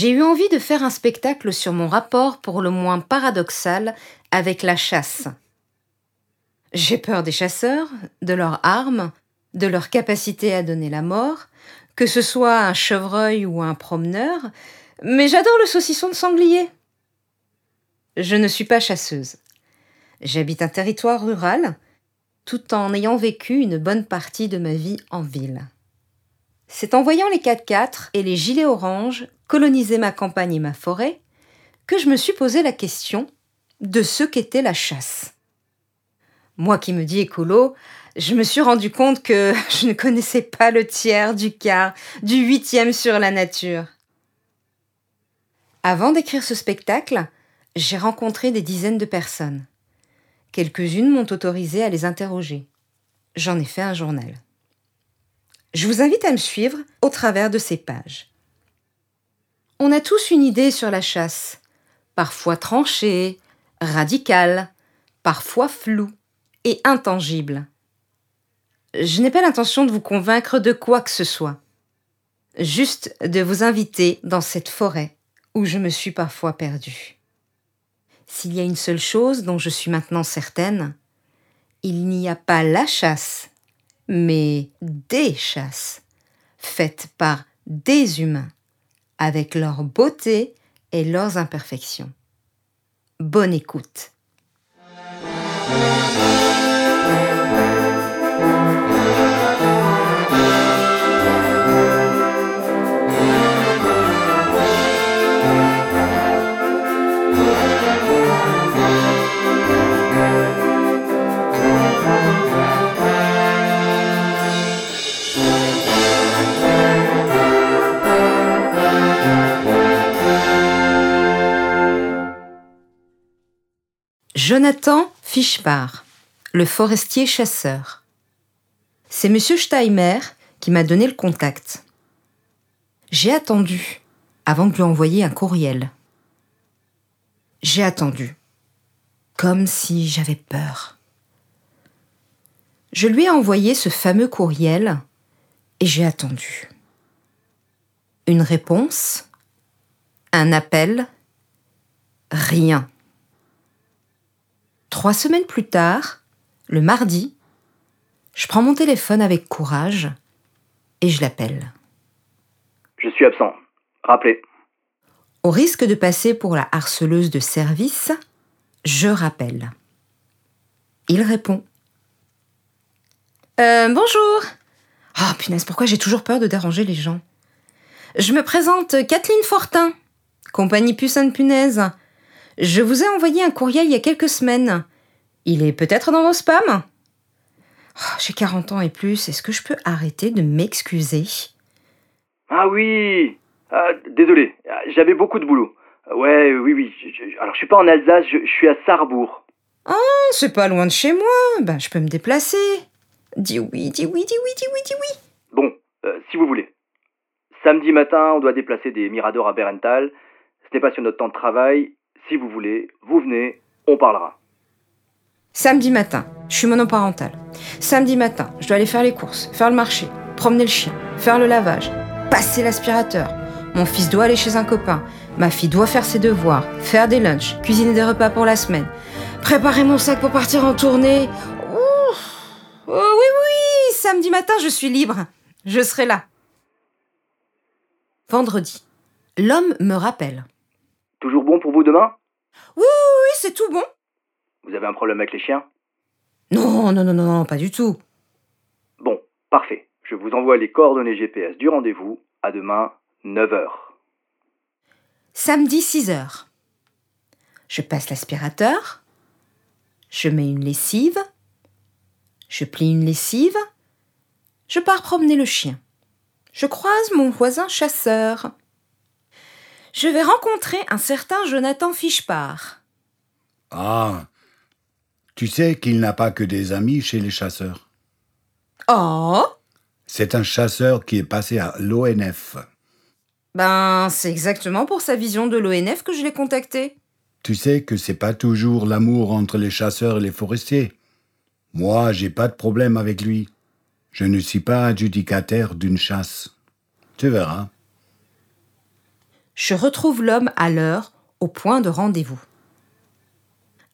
J'ai eu envie de faire un spectacle sur mon rapport pour le moins paradoxal avec la chasse. J'ai peur des chasseurs, de leurs armes, de leur capacité à donner la mort, que ce soit un chevreuil ou un promeneur, mais j'adore le saucisson de sanglier. Je ne suis pas chasseuse. J'habite un territoire rural, tout en ayant vécu une bonne partie de ma vie en ville. C'est en voyant les 4x4 et les gilets oranges coloniser ma campagne et ma forêt que je me suis posé la question de ce qu'était la chasse. Moi qui me dis écolo, je me suis rendu compte que je ne connaissais pas le tiers, du quart, du huitième sur la nature. Avant d'écrire ce spectacle, j'ai rencontré des dizaines de personnes. Quelques-unes m'ont autorisé à les interroger. J'en ai fait un journal. Je vous invite à me suivre au travers de ces pages. On a tous une idée sur la chasse, parfois tranchée, radicale, parfois floue et intangible. Je n'ai pas l'intention de vous convaincre de quoi que ce soit, juste de vous inviter dans cette forêt où je me suis parfois perdue. S'il y a une seule chose dont je suis maintenant certaine, il n'y a pas la chasse, mais des chasses, faites par des humains, avec leur beauté et leurs imperfections. Bonne écoute. Jonathan Fischbar, le forestier chasseur. C'est M. Steimer qui m'a donné le contact. J'ai attendu avant de lui envoyer un courriel. J'ai attendu, comme si j'avais peur. Je lui ai envoyé ce fameux courriel et j'ai attendu. Une réponse Un appel Rien. Trois semaines plus tard, le mardi, je prends mon téléphone avec courage et je l'appelle. Je suis absent. Rappelez. Au risque de passer pour la harceleuse de service, je rappelle. Il répond. Euh, bonjour. Oh punaise, pourquoi j'ai toujours peur de déranger les gens? Je me présente Kathleen Fortin, compagnie Puce Punaise. Je vous ai envoyé un courriel il y a quelques semaines. Il est peut-être dans vos spams? Oh, J'ai 40 ans et plus, est-ce que je peux arrêter de m'excuser? Ah oui ah, Désolé, j'avais beaucoup de boulot. Ouais, oui, oui. alors, je suis pas en Alsace, je, suis à Sarrebourg. Ah, c'est pas loin de chez moi. Ben, je peux me déplacer. Dis oui, dis oui, dis oui, dis oui, dis oui. Bon, euh, si vous voulez. Samedi matin, on doit déplacer des miradors à Berental. Ce n'est pas sur notre temps de travail, si vous voulez, vous venez, on parlera. Samedi matin, je suis monoparentale. Samedi matin, je dois aller faire les courses, faire le marché, promener le chien, faire le lavage, passer l'aspirateur. Mon fils doit aller chez un copain. Ma fille doit faire ses devoirs, faire des lunchs, cuisiner des repas pour la semaine, préparer mon sac pour partir en tournée. Oh, oui, oui, samedi matin, je suis libre. Je serai là. Vendredi. L'homme me rappelle. Toujours bon vous demain Oui, oui, oui, c'est tout bon. Vous avez un problème avec les chiens? Non, non, non, non, non, pas du tout. Bon, parfait. Je vous envoie les coordonnées GPS du rendez-vous. À demain, 9h. Samedi 6h. Je passe l'aspirateur. Je mets une lessive. Je plie une lessive. Je pars promener le chien. Je croise mon voisin chasseur je vais rencontrer un certain Jonathan Fichepart. Ah, tu sais qu'il n'a pas que des amis chez les chasseurs. Oh C'est un chasseur qui est passé à l'ONF. Ben, c'est exactement pour sa vision de l'ONF que je l'ai contacté. Tu sais que c'est pas toujours l'amour entre les chasseurs et les forestiers. Moi, j'ai pas de problème avec lui. Je ne suis pas adjudicataire d'une chasse. Tu verras. Je retrouve l'homme à l'heure au point de rendez-vous.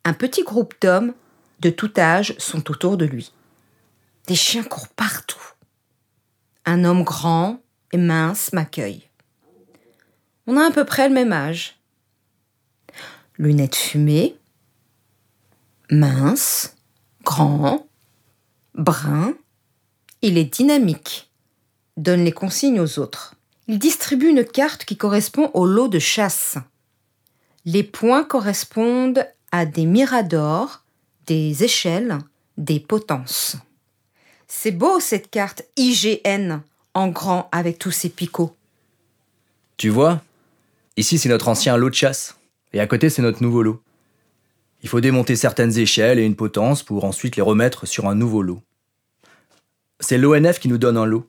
Un petit groupe d'hommes de tout âge sont autour de lui. Des chiens courent partout. Un homme grand et mince m'accueille. On a à peu près le même âge. Lunettes fumées, mince, grand, brun. Il est dynamique, donne les consignes aux autres. Il distribue une carte qui correspond au lot de chasse. Les points correspondent à des miradors, des échelles, des potences. C'est beau cette carte IGN en grand avec tous ses picots. Tu vois, ici c'est notre ancien lot de chasse, et à côté c'est notre nouveau lot. Il faut démonter certaines échelles et une potence pour ensuite les remettre sur un nouveau lot. C'est l'ONF qui nous donne un lot.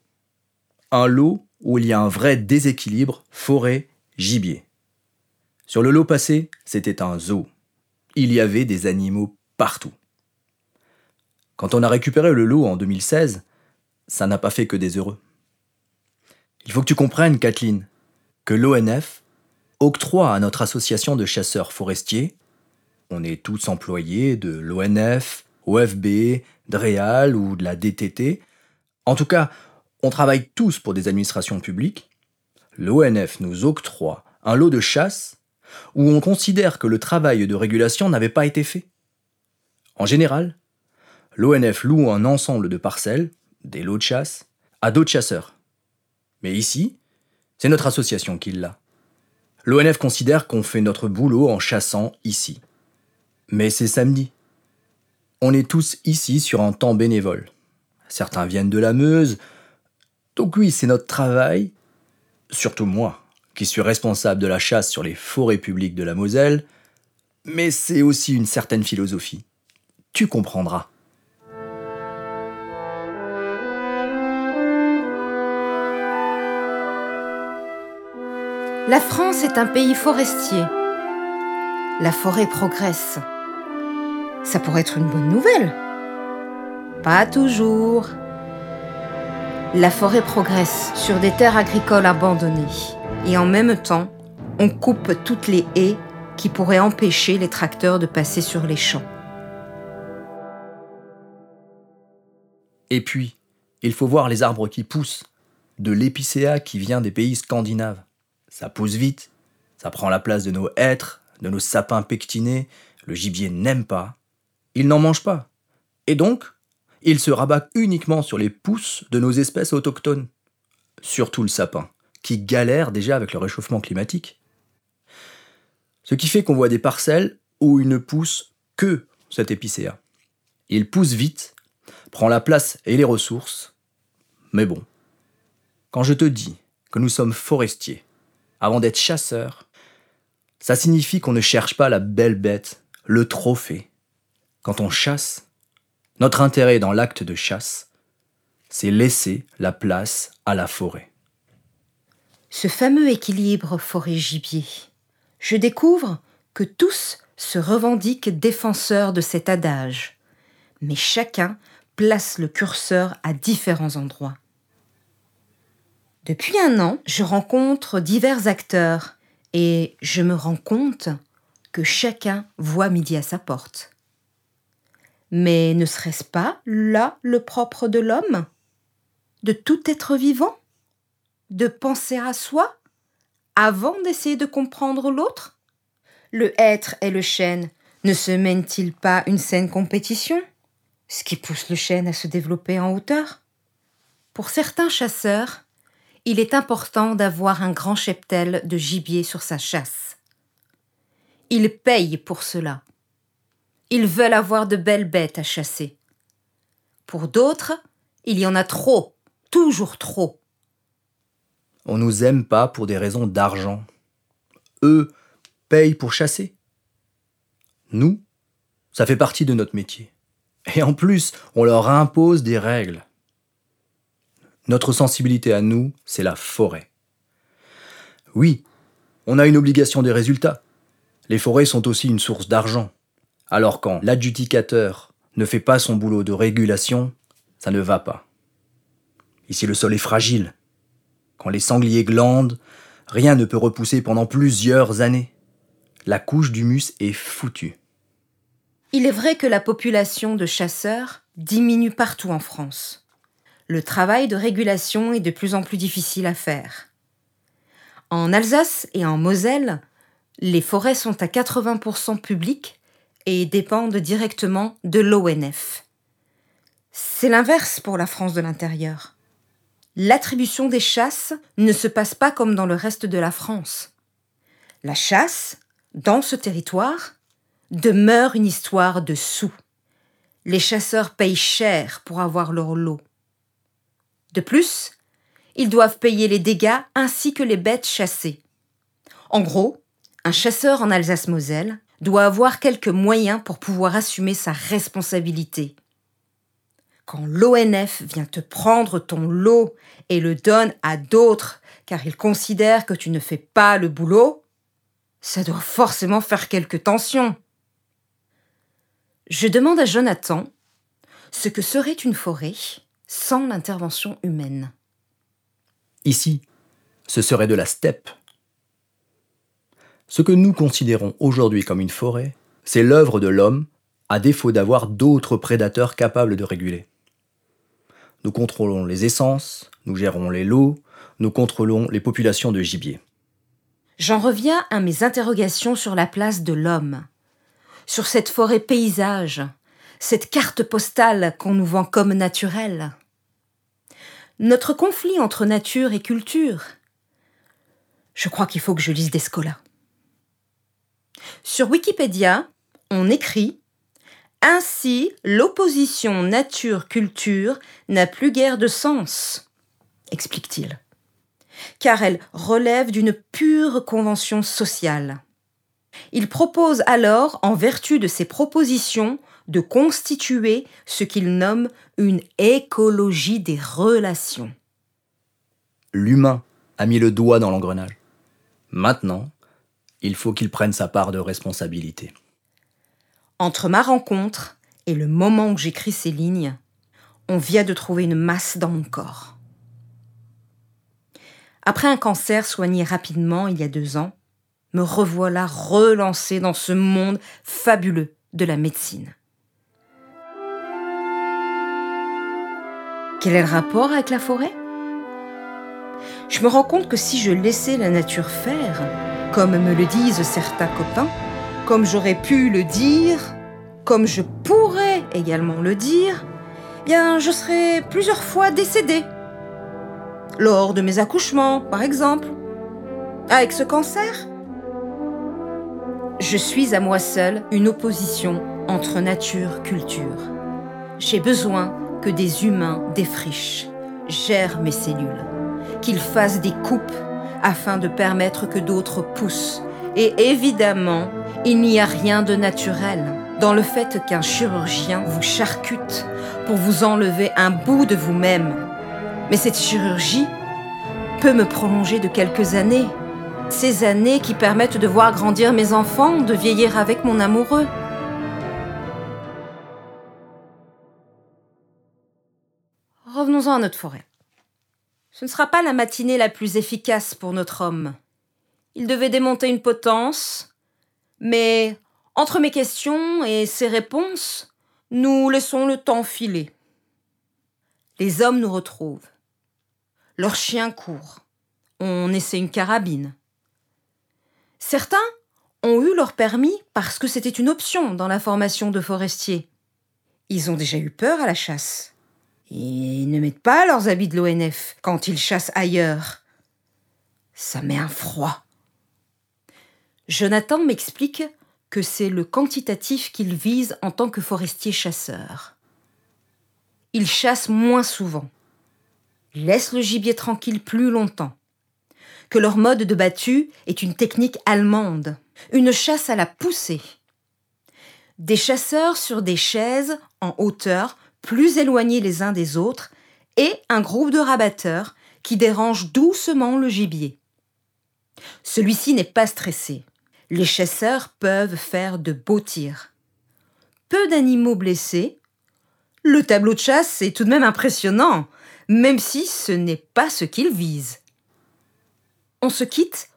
Un lot où il y a un vrai déséquilibre forêt-gibier. Sur le lot passé, c'était un zoo. Il y avait des animaux partout. Quand on a récupéré le lot en 2016, ça n'a pas fait que des heureux. Il faut que tu comprennes, Kathleen, que l'ONF octroie à notre association de chasseurs forestiers on est tous employés de l'ONF, OFB, DREAL ou de la DTT. En tout cas, on travaille tous pour des administrations publiques. L'ONF nous octroie un lot de chasse où on considère que le travail de régulation n'avait pas été fait. En général, l'ONF loue un ensemble de parcelles, des lots de chasse, à d'autres chasseurs. Mais ici, c'est notre association qui l'a. L'ONF considère qu'on fait notre boulot en chassant ici. Mais c'est samedi. On est tous ici sur un temps bénévole. Certains viennent de la Meuse. Donc oui, c'est notre travail, surtout moi, qui suis responsable de la chasse sur les forêts publiques de la Moselle, mais c'est aussi une certaine philosophie. Tu comprendras. La France est un pays forestier. La forêt progresse ça pourrait être une bonne nouvelle. Pas toujours. La forêt progresse sur des terres agricoles abandonnées et en même temps, on coupe toutes les haies qui pourraient empêcher les tracteurs de passer sur les champs. Et puis, il faut voir les arbres qui poussent, de l'épicéa qui vient des pays scandinaves. Ça pousse vite, ça prend la place de nos hêtres, de nos sapins pectinés, le gibier n'aime pas, il n'en mange pas. Et donc, il se rabat uniquement sur les pousses de nos espèces autochtones. Surtout le sapin, qui galère déjà avec le réchauffement climatique. Ce qui fait qu'on voit des parcelles où il ne pousse que cet épicéa. Il pousse vite, prend la place et les ressources. Mais bon, quand je te dis que nous sommes forestiers, avant d'être chasseurs, ça signifie qu'on ne cherche pas la belle bête, le trophée, quand on chasse, notre intérêt dans l'acte de chasse, c'est laisser la place à la forêt. Ce fameux équilibre forêt-gibier, je découvre que tous se revendiquent défenseurs de cet adage, mais chacun place le curseur à différents endroits. Depuis un an, je rencontre divers acteurs et je me rends compte que chacun voit midi à sa porte. Mais ne serait-ce pas là le propre de l'homme? De tout être vivant? De penser à soi? Avant d'essayer de comprendre l'autre? Le être et le chêne ne se mènent-ils pas une saine compétition? Ce qui pousse le chêne à se développer en hauteur? Pour certains chasseurs, il est important d'avoir un grand cheptel de gibier sur sa chasse. Ils payent pour cela ils veulent avoir de belles bêtes à chasser. Pour d'autres, il y en a trop, toujours trop. On nous aime pas pour des raisons d'argent. Eux payent pour chasser. Nous, ça fait partie de notre métier. Et en plus, on leur impose des règles. Notre sensibilité à nous, c'est la forêt. Oui, on a une obligation des résultats. Les forêts sont aussi une source d'argent. Alors quand l'adjudicateur ne fait pas son boulot de régulation, ça ne va pas. Ici le sol est fragile. Quand les sangliers glandent, Rien ne peut repousser pendant plusieurs années. La couche d'humus est foutue. Il est vrai que la population de chasseurs diminue partout en France. Le travail de régulation est de plus en plus difficile à faire. En Alsace et en Moselle, les forêts sont à 80% publiques et dépendent directement de l'ONF. C'est l'inverse pour la France de l'intérieur. L'attribution des chasses ne se passe pas comme dans le reste de la France. La chasse, dans ce territoire, demeure une histoire de sous. Les chasseurs payent cher pour avoir leur lot. De plus, ils doivent payer les dégâts ainsi que les bêtes chassées. En gros, un chasseur en Alsace-Moselle doit avoir quelques moyens pour pouvoir assumer sa responsabilité. Quand l'ONF vient te prendre ton lot et le donne à d'autres car il considère que tu ne fais pas le boulot, ça doit forcément faire quelques tensions. Je demande à Jonathan ce que serait une forêt sans l'intervention humaine. Ici, ce serait de la steppe. Ce que nous considérons aujourd'hui comme une forêt, c'est l'œuvre de l'homme, à défaut d'avoir d'autres prédateurs capables de réguler. Nous contrôlons les essences, nous gérons les lots, nous contrôlons les populations de gibier. J'en reviens à mes interrogations sur la place de l'homme, sur cette forêt paysage, cette carte postale qu'on nous vend comme naturelle. Notre conflit entre nature et culture. Je crois qu'il faut que je lise Descola. Sur Wikipédia, on écrit Ainsi, l'opposition nature-culture n'a plus guère de sens, explique-t-il, car elle relève d'une pure convention sociale. Il propose alors, en vertu de ses propositions, de constituer ce qu'il nomme une écologie des relations. L'humain a mis le doigt dans l'engrenage. Maintenant, il faut qu'il prenne sa part de responsabilité. Entre ma rencontre et le moment où j'écris ces lignes, on vient de trouver une masse dans mon corps. Après un cancer soigné rapidement il y a deux ans, me revoilà relancé dans ce monde fabuleux de la médecine. Quel est le rapport avec la forêt? Je me rends compte que si je laissais la nature faire, comme me le disent certains copains, comme j'aurais pu le dire, comme je pourrais également le dire, bien je serais plusieurs fois décédée. Lors de mes accouchements, par exemple. Avec ce cancer Je suis à moi seule une opposition entre nature-culture. J'ai besoin que des humains défrichent, gèrent mes cellules, qu'ils fassent des coupes afin de permettre que d'autres poussent. Et évidemment, il n'y a rien de naturel dans le fait qu'un chirurgien vous charcute pour vous enlever un bout de vous-même. Mais cette chirurgie peut me prolonger de quelques années. Ces années qui permettent de voir grandir mes enfants, de vieillir avec mon amoureux. Revenons-en à notre forêt. Ce ne sera pas la matinée la plus efficace pour notre homme. Il devait démonter une potence, mais entre mes questions et ses réponses, nous laissons le temps filer. Les hommes nous retrouvent. Leurs chiens courent. On essaie une carabine. Certains ont eu leur permis parce que c'était une option dans la formation de forestiers. Ils ont déjà eu peur à la chasse. Ils ne mettent pas leurs habits de l'ONF quand ils chassent ailleurs. Ça met un froid. Jonathan m'explique que c'est le quantitatif qu'il vise en tant que forestier chasseur. Il chasse moins souvent, laisse le gibier tranquille plus longtemps, que leur mode de battu est une technique allemande, une chasse à la poussée. Des chasseurs sur des chaises en hauteur plus éloignés les uns des autres, et un groupe de rabatteurs qui dérangent doucement le gibier. Celui-ci n'est pas stressé. Les chasseurs peuvent faire de beaux tirs. Peu d'animaux blessés. Le tableau de chasse est tout de même impressionnant, même si ce n'est pas ce qu'ils visent. On se quitte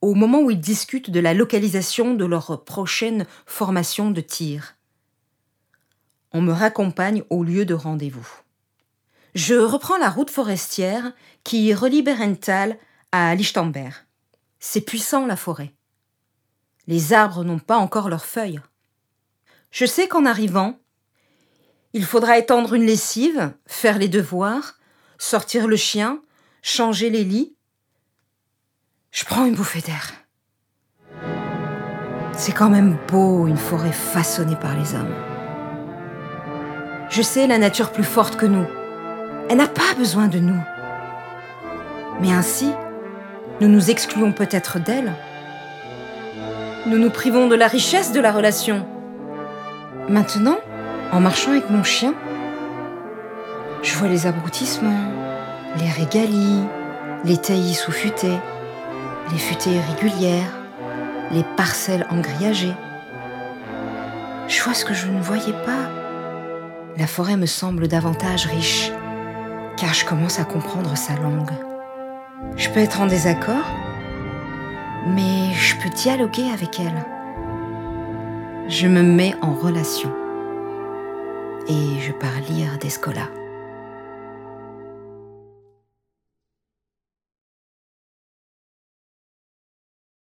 au moment où ils discutent de la localisation de leur prochaine formation de tir. On me raccompagne au lieu de rendez-vous. Je reprends la route forestière qui relie Berenthal à Lichtenberg. C'est puissant la forêt. Les arbres n'ont pas encore leurs feuilles. Je sais qu'en arrivant, il faudra étendre une lessive, faire les devoirs, sortir le chien, changer les lits. Je prends une bouffée d'air. C'est quand même beau une forêt façonnée par les hommes. Je sais la nature plus forte que nous. Elle n'a pas besoin de nous. Mais ainsi, nous nous excluons peut-être d'elle. Nous nous privons de la richesse de la relation. Maintenant, en marchant avec mon chien, je vois les abrutissements, les régalies, les taillis sous-futés, les futaies irrégulières, les parcelles engrillagées. Je vois ce que je ne voyais pas. La forêt me semble davantage riche, car je commence à comprendre sa langue. Je peux être en désaccord, mais je peux dialoguer avec elle. Je me mets en relation et je pars lire des scolas.